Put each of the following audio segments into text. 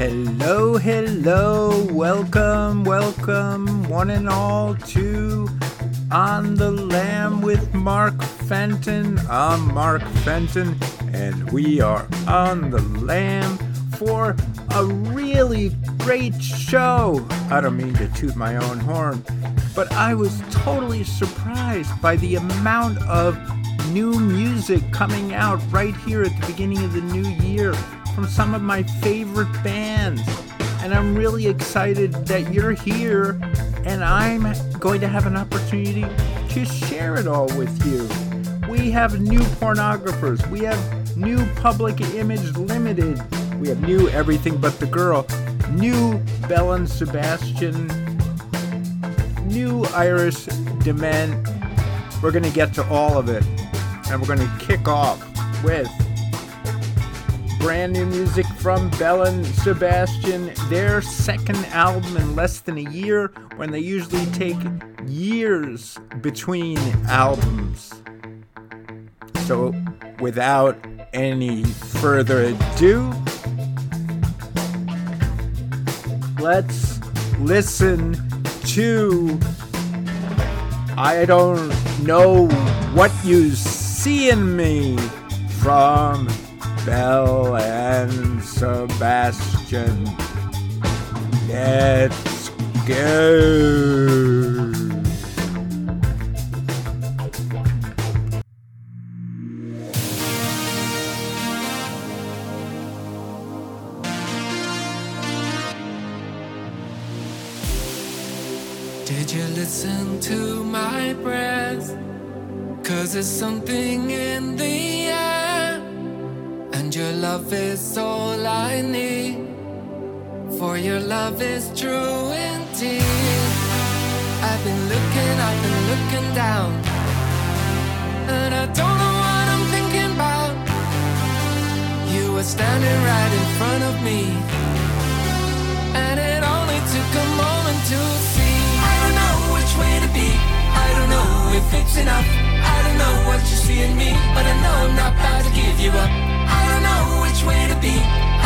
Hello, hello, welcome, welcome, one and all to On the Lam with Mark Fenton. I'm Mark Fenton, and we are on the Lam for a really great show. I don't mean to toot my own horn, but I was totally surprised by the amount of new music coming out right here at the beginning of the new year from some of my favorite bands. And I'm really excited that you're here and I'm going to have an opportunity to share it all with you. We have new pornographers, we have new Public Image Limited, we have new Everything But the Girl, new Belle and Sebastian, new Iris Dement. We're going to get to all of it. And we're going to kick off with brand new music from Belle and Sebastian, their second album in less than a year, when they usually take years between albums. So, without any further ado, let's listen to I don't know what you see in me from Belle and Sebastian. Let's go. Did you listen to my breath? Cause there's something in the air. And your love is all I need. For your love is true indeed. I've been looking up and looking down. And I don't know what I'm thinking about. You were standing right in front of me. And it only took a moment to see. I don't know which way to be. I don't know if it's enough. I don't know what you see in me. But I know I'm not about to give you up. I don't know which way to be.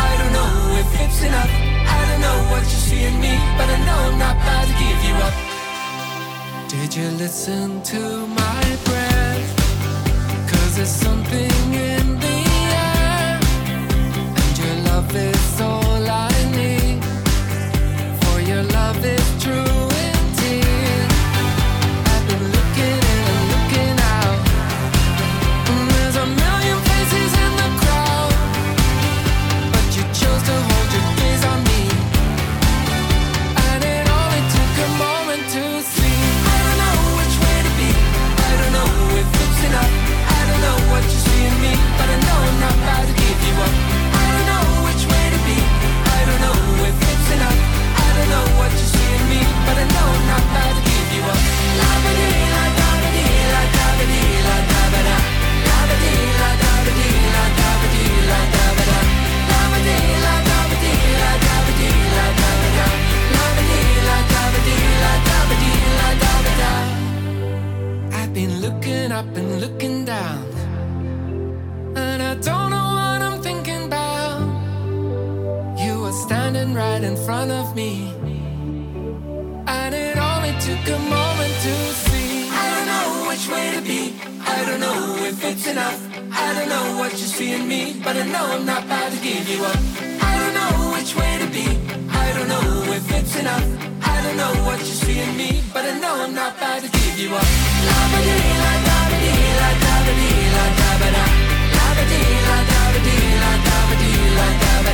I don't know if it's enough. I don't know what you see in me. But I know I'm not to give you up. Did you listen to my breath? Cause there's something in the enough. I don't know what you see in me. But I know I'm not about to give you up. I don't know which way to be. I don't know if it's enough. I don't know what you see in me. But I know I'm not about to give you up. La-ba-dee, la-da-ba-dee, la-da-ba-dee, la-da-ba-da. La-ba-dee, la-da-ba-dee, la-da-ba-dee, la-da-ba-da. La-ba-dee,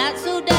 it turn around.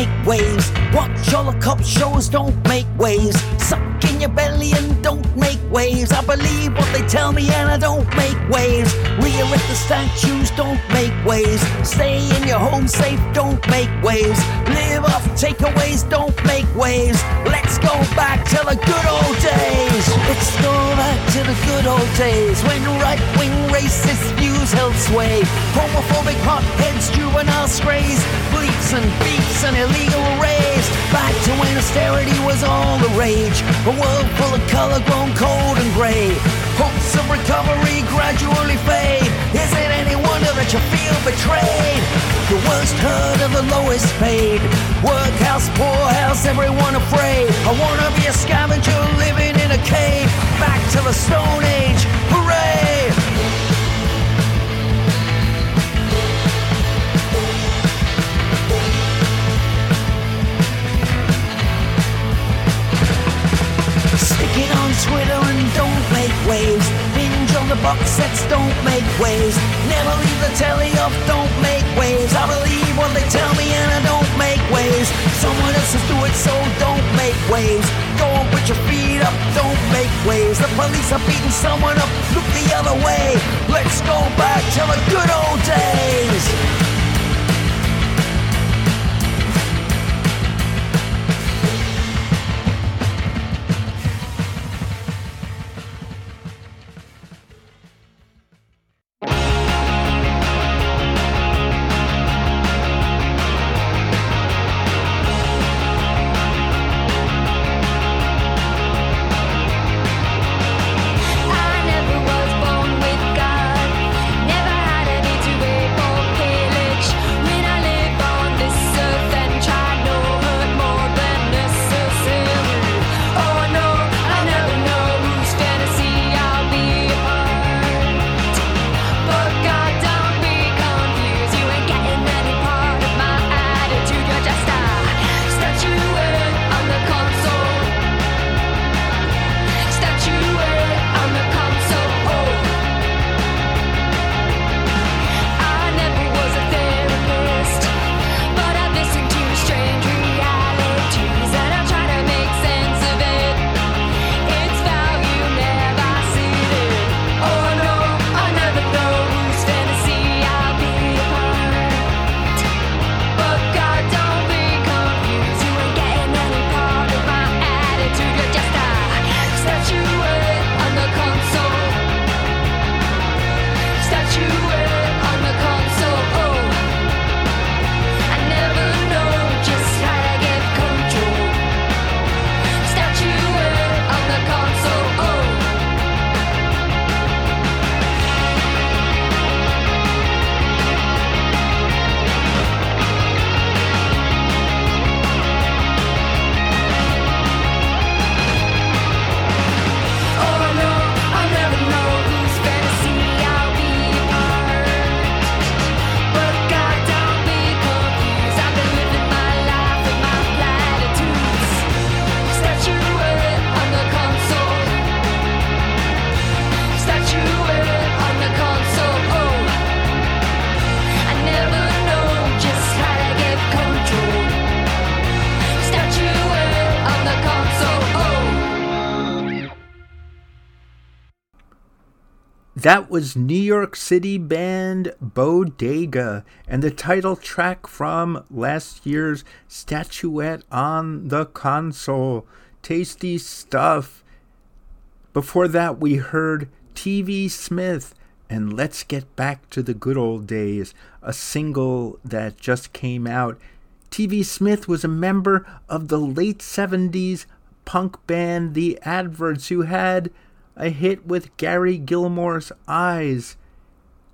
Make waves. Watch all the cop shows, don't make waves. Suck in your belly and don't make waves. I believe what they tell me and I don't make waves. Re-erect the statues, don't make waves. Stay in your home safe, don't make waves. Live off takeaways, don't make waves. Let's go back to the good old days. Let's go back to the good old days when right-wing racist views held sway. Homophobic hotheads, juvenile strays, bleeps and beeps and illegal raves. Back to when austerity was all the rage. A world full of color grown cold and gray. Hopes of recovery gradually fade. Is it any wonder that you feel betrayed? The worst hurt of the lowest paid. Workhouse, poorhouse, everyone afraid. I wanna be a scavenger living in a cave. Back to the Stone Age. Hooray! Twitter and don't make waves. Binge on the box sets, don't make waves. Never leave the telly off, don't make waves. I believe what they tell me and I don't make waves. Someone else do it, so don't make waves. Go and put your feet up, don't make waves. The police are beating someone up, look the other way. Let's go back to the good old days. That was New York City band Bodega and the title track from last year's Statuette on the Console. Tasty stuff. Before that, we heard TV Smith and Let's Get Back to the Good Old Days, a single that just came out. TV Smith was a member of the late 70s punk band The Adverts who had a hit with Gary Gilmore's Eyes.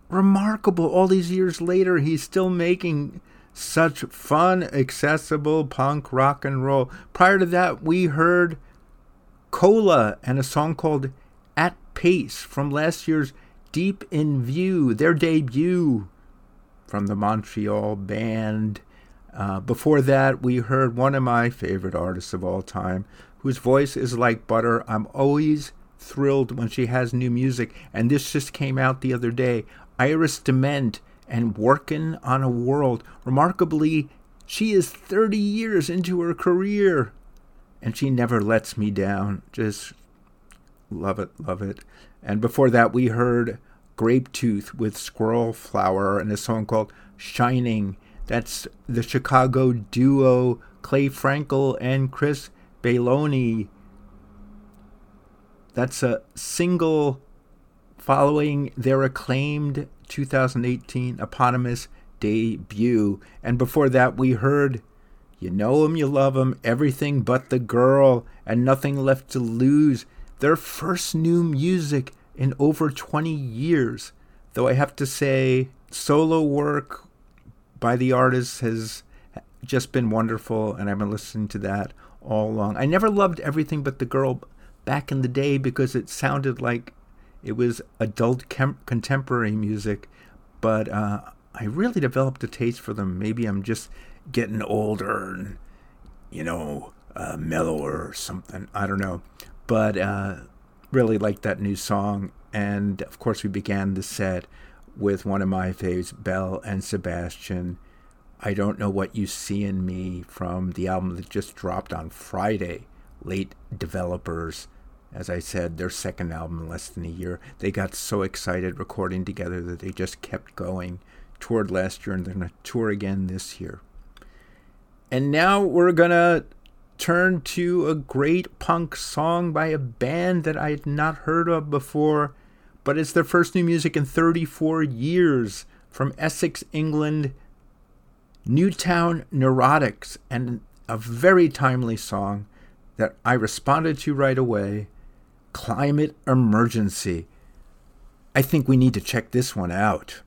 Remarkable, all these years later, he's still making such fun, accessible punk rock and roll. Prior to that, we heard Cola and a song called At Pace from last year's Deep in View, their debut from the Montreal band. Uh, before that, we heard one of my favorite artists of all time, whose voice is like butter. I'm always thrilled when she has new music, and this just came out the other day. Iris DeMent and Working on a World. Remarkably, she is 30 years into her career, and she never lets me down. Just love it, love it. And before that, we heard Grapetooth with Squirrel Flower and a song called Shining. That's the Chicago duo Clay Frankel and Chris Bailoni. That's a single following their acclaimed 2018 eponymous debut. And before that, we heard You Know Him, You Love Him, Everything But the Girl, and Nothing Left to Lose. Their first new music in over 20 years. Though I have to say, solo work by the artist has just been wonderful, and I've been listening to that all along. I never loved Everything But the Girl back in the day because it sounded like it was adult chem- contemporary music, but uh, I really developed a taste for them. Maybe I'm just getting older and, you know, uh, mellower or something. I don't know. But uh, really like that new song. And of course, we began the set with one of my faves, Belle and Sebastian. I don't know what you see in me from the album that just dropped on Friday, Late Developers as I said, their second album in less than a year. They got so excited recording together that they just kept going. Toured last year and they're going to tour again this year. And now we're going to turn to a great punk song by a band that I had not heard of before, but it's their first new music in 34 years from Essex, England. Newtown Neurotics, and a very timely song that I responded to right away climate emergency. I think we need to check this one out.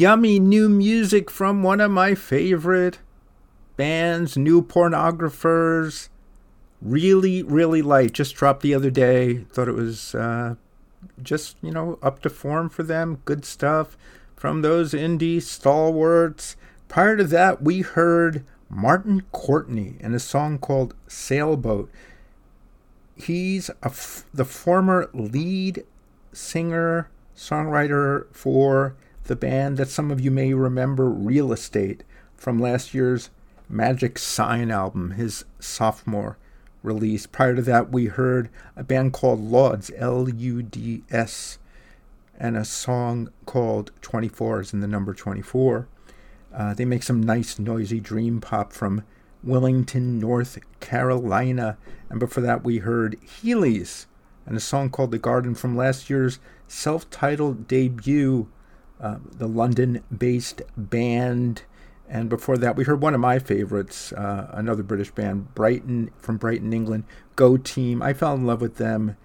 Yummy new music from one of my favorite bands, New Pornographers. Really, really light. Just dropped the other day. Thought it was uh, just, you know, up to form for them. Good stuff from those indie stalwarts. Prior to that, we heard Martin Courtney in a song called Sailboat. He's f- the former lead singer, songwriter for the band that some of you may remember, Real Estate, from last year's Magic Sign album, his sophomore release. Prior to that, we heard a band called Lauds, L U D S, and a song called 24 is in the number 24. Uh, they make some nice, noisy dream pop from Willington, North Carolina. And before that, we heard Healees and a song called The Garden from last year's self titled debut, uh, the London based band. And before that, we heard one of my favorites, uh, another British band, Brighton from Brighton, England, Go Team. I fell in love with them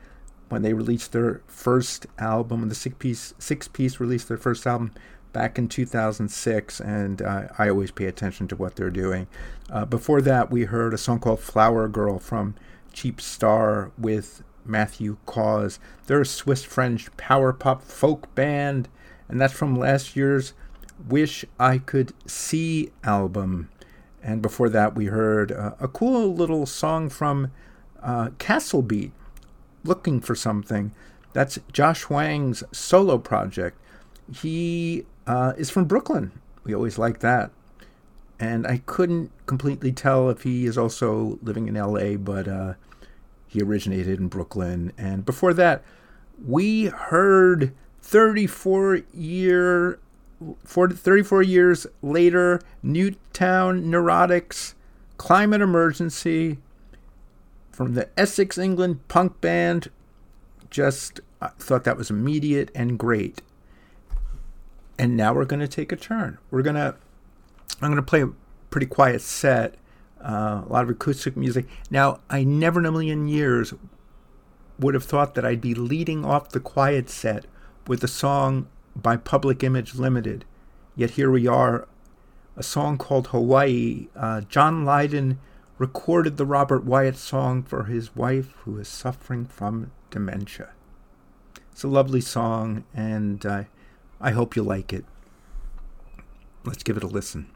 when they released their first album, when the six piece six piece released their first album back in 2006, and uh, I always pay attention to what they're doing. Uh, before that, we heard a song called Flower Girl from Cheap Starr with Matthew Caws. They're a Swiss French power pop folk band, and that's from last year's Wish I Could See album. And before that, we heard uh, a cool little song from uh, Castlebeat, Looking for Something. That's Josh Wang's solo project. He uh, is from Brooklyn. We always like that. And I couldn't completely tell if he is also living in LA, but uh, he originated in Brooklyn. And before that, we heard 34 year 40, 34 years later, Newtown Neurotics, Climate Emergency, from the Essex, England punk band. Just I thought that was immediate and great. And now we're going to take a turn. We're going to, I'm going to play a pretty quiet set, uh, a lot of acoustic music. Now, I never in a million years would have thought that I'd be leading off the quiet set with a song by Public Image Limited. Yet here we are, a song called Hawaii. Uh, John Lydon recorded the Robert Wyatt song for his wife who is suffering from dementia. It's a lovely song, and uh, I hope you like it. Let's give it a listen.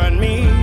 and me.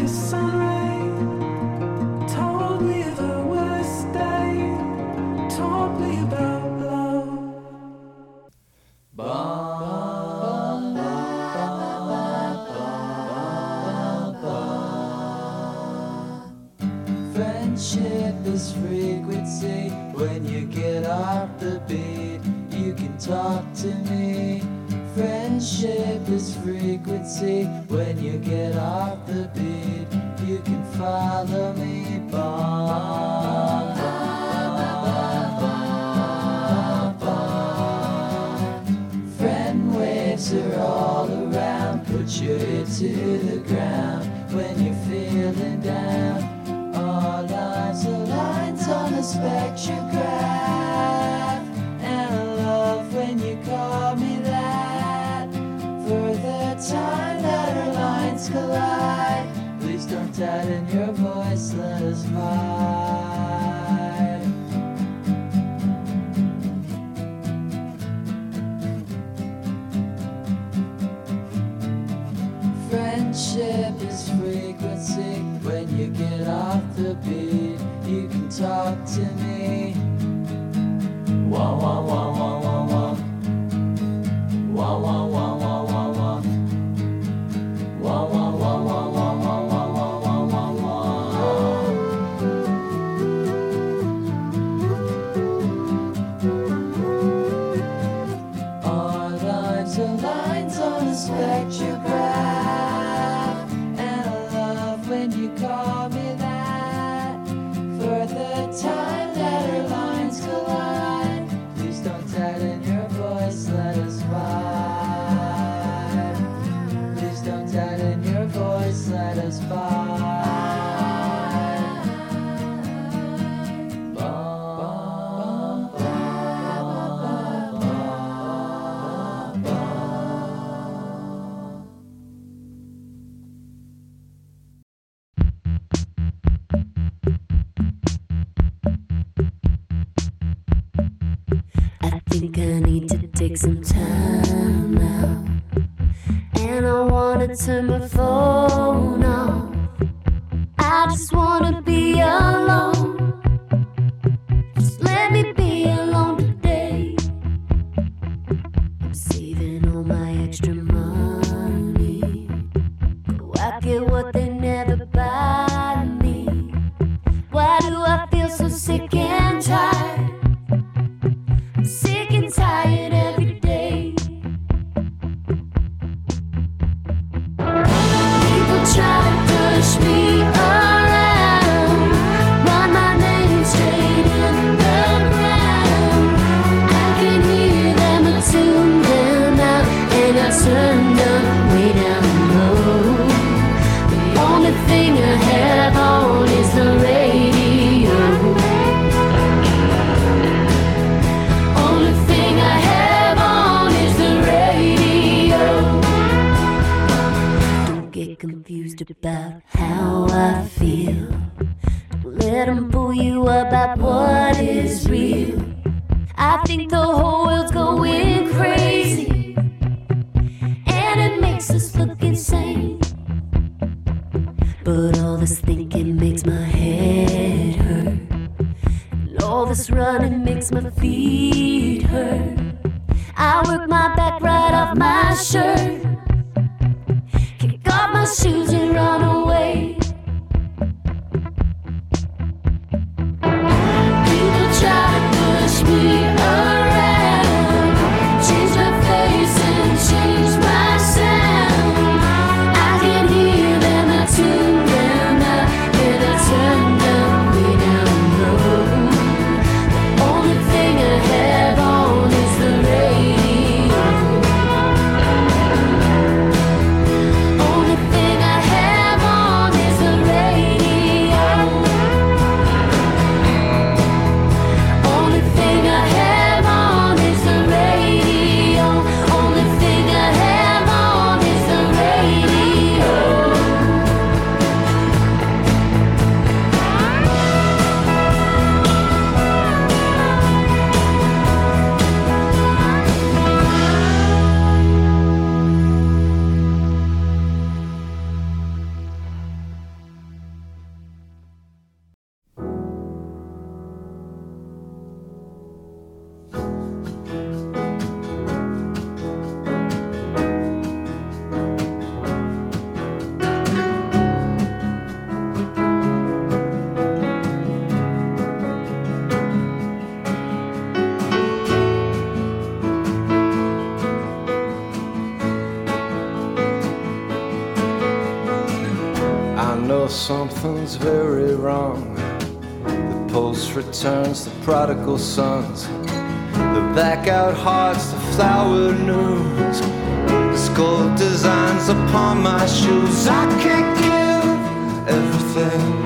like a sun. All my extra money. Something's very wrong. The post returns the prodigal sons, the blackout hearts, the flower news, the skull designs upon my shoes. I can't give everything.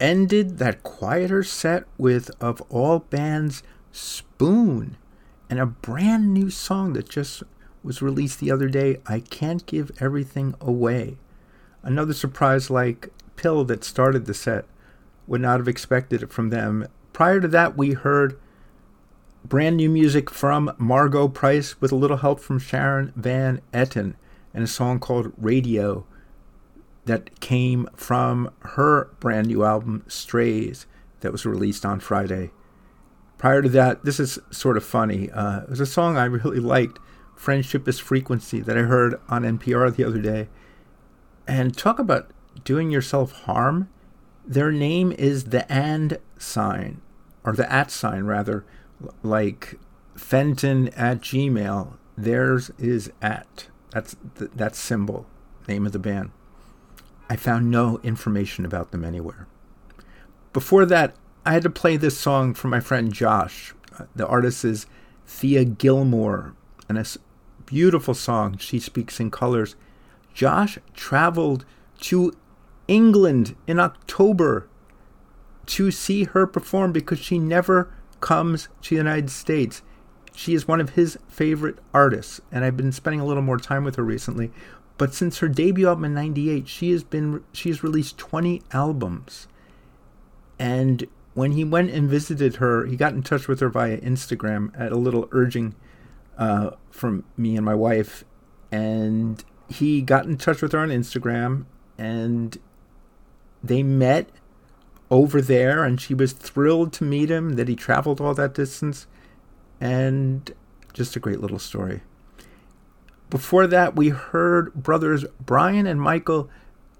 Ended that quieter set with, of all bands, Spoon, and a brand new song that just was released the other day, I Can't Give Everything Away. Another surprise like PiL that started the set. Would not have expected it from them. Prior to that, we heard brand new music from Margo Price with a little help from Sharon Van Etten and a song called Radio that came from her brand new album Strays that was released on Friday. Prior to that, this is sort of funny. Uh, it was a song I really liked, Friendship is Frequency, that I heard on NPR the other day. And talk about doing yourself harm. Their name is the and sign, or the at sign rather, like Fenton at Gmail. Theirs is at. That's th- that symbol, name of the band. I found no information about them anywhere. Before that, I had to play this song for my friend Josh. Uh, The artist is Thea Gilmore, and it's a beautiful song. She speaks in colors. Josh traveled to England in October to see her perform because she never comes to the United States. She is one of his favorite artists, and I've been spending a little more time with her recently. But since her debut album in '98, she has been she has released 20 albums. And when he went and visited her, he got in touch with her via Instagram at a little urging uh, from me and my wife, and he got in touch with her on Instagram, and they met over there, and she was thrilled to meet him. That he traveled all that distance, and just a great little story. Before that, we heard brothers Brian and Michael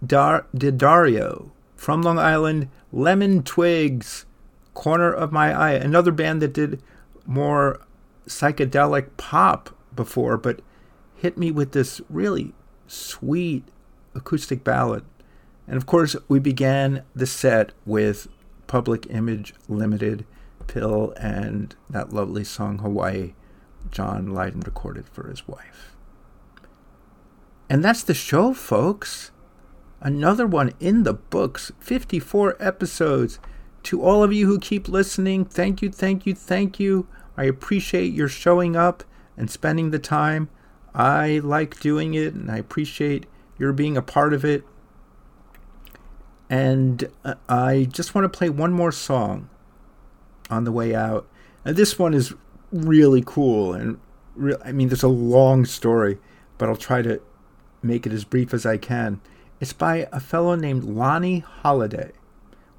Dar- D'Addario from Long Island, Lemon Twigs, Corner of My Eye, another band that did more psychedelic pop before, but hit me with this really sweet acoustic ballad. And of course, we began the set with Public Image Limited, PiL, and that lovely song Hawaii John Lydon recorded for his wife. And that's the show, folks. Another one in the books, 54 episodes. To all of you who keep listening, thank you, thank you, thank you. I appreciate your showing up and spending the time. I like doing it and I appreciate your being a part of it. And uh, I just want to play one more song on the way out. And this one is really cool and re- I mean there's a long story, but I'll try to make it as brief as I can. It's by a fellow named Lonnie Holliday.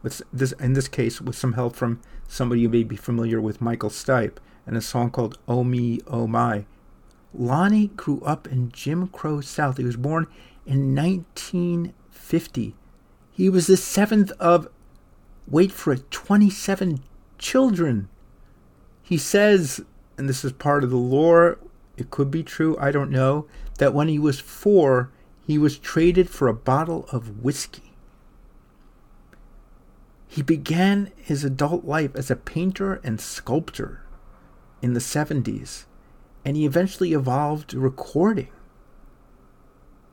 With this in this case with some help from somebody you may be familiar with, Michael Stipe, and a song called Oh Me, Oh My. Lonnie grew up in Jim Crow South. He was born in 1950. He was the seventh of, wait for it, 27 children. He says, and this is part of the lore, it could be true, I don't know, that when he was four, he was traded for a bottle of whiskey. He began his adult life as a painter and sculptor in the 70s, and he eventually evolved recording.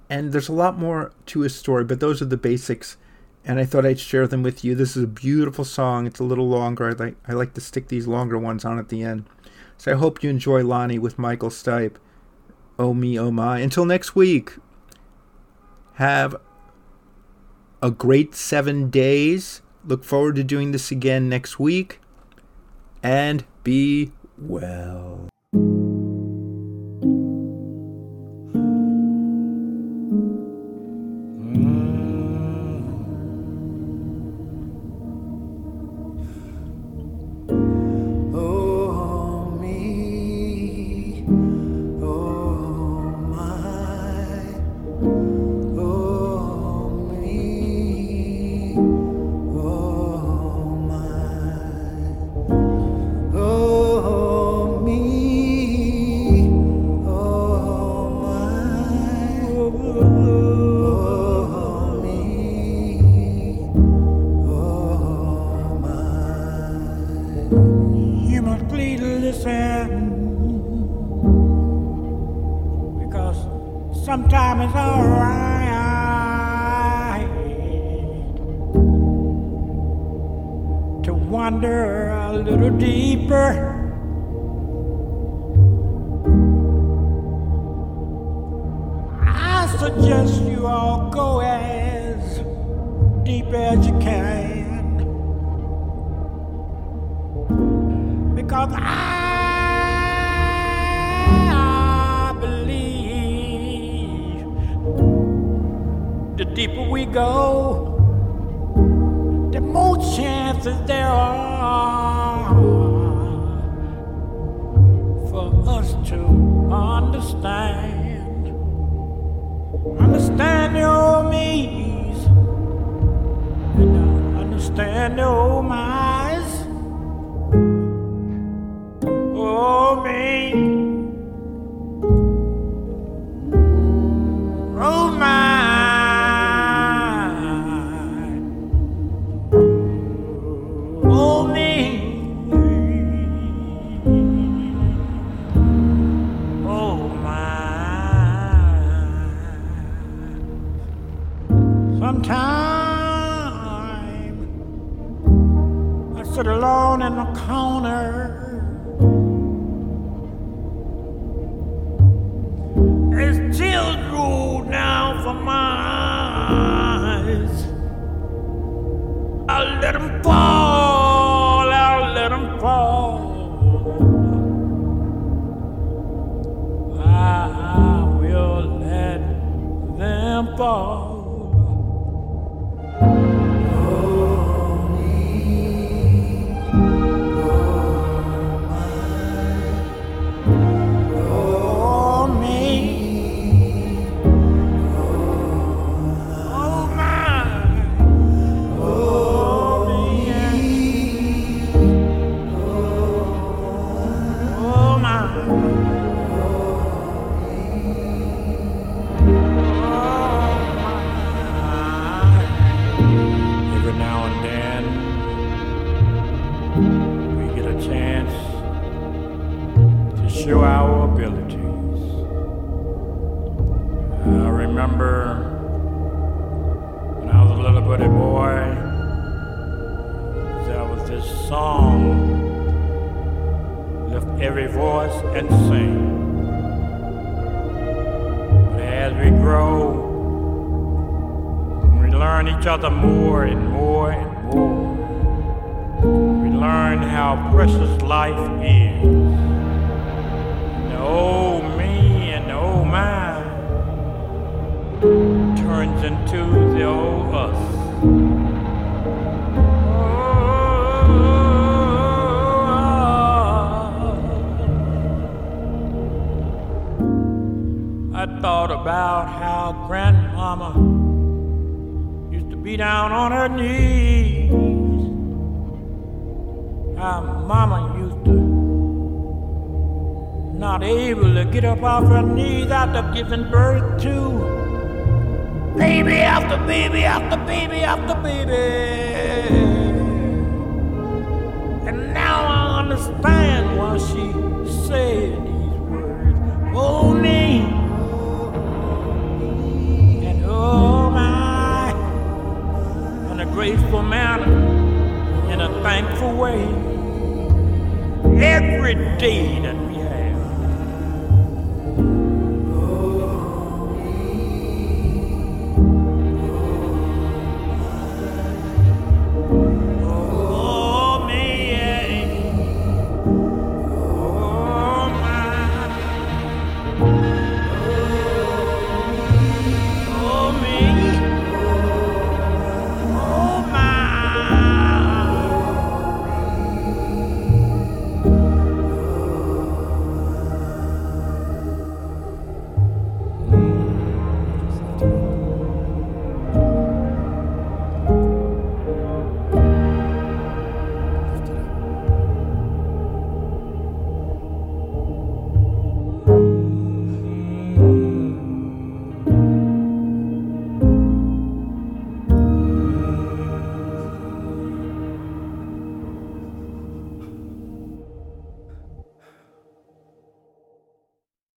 And there's a lot more to his story, but those are the basics, and I thought I'd share them with you. This is a beautiful song. It's a little longer. I like I like to stick these longer ones on at the end. So I hope you enjoy Lonnie with Michael Stipe. Oh me, oh my. Until next week, have a great seven days. Look forward to doing this again next week. And be well. Every voice and sing. But as we grow, we learn each other more and more and more. We learn how precious life is. And the old me and the old mine turns into the old us. About how grandmama used to be down on her knees. How mama used to not able to get up off her knees after giving birth to baby after baby after baby after baby. And now I understand why she said these words. Oh graceful manner, in a thankful way. Every day the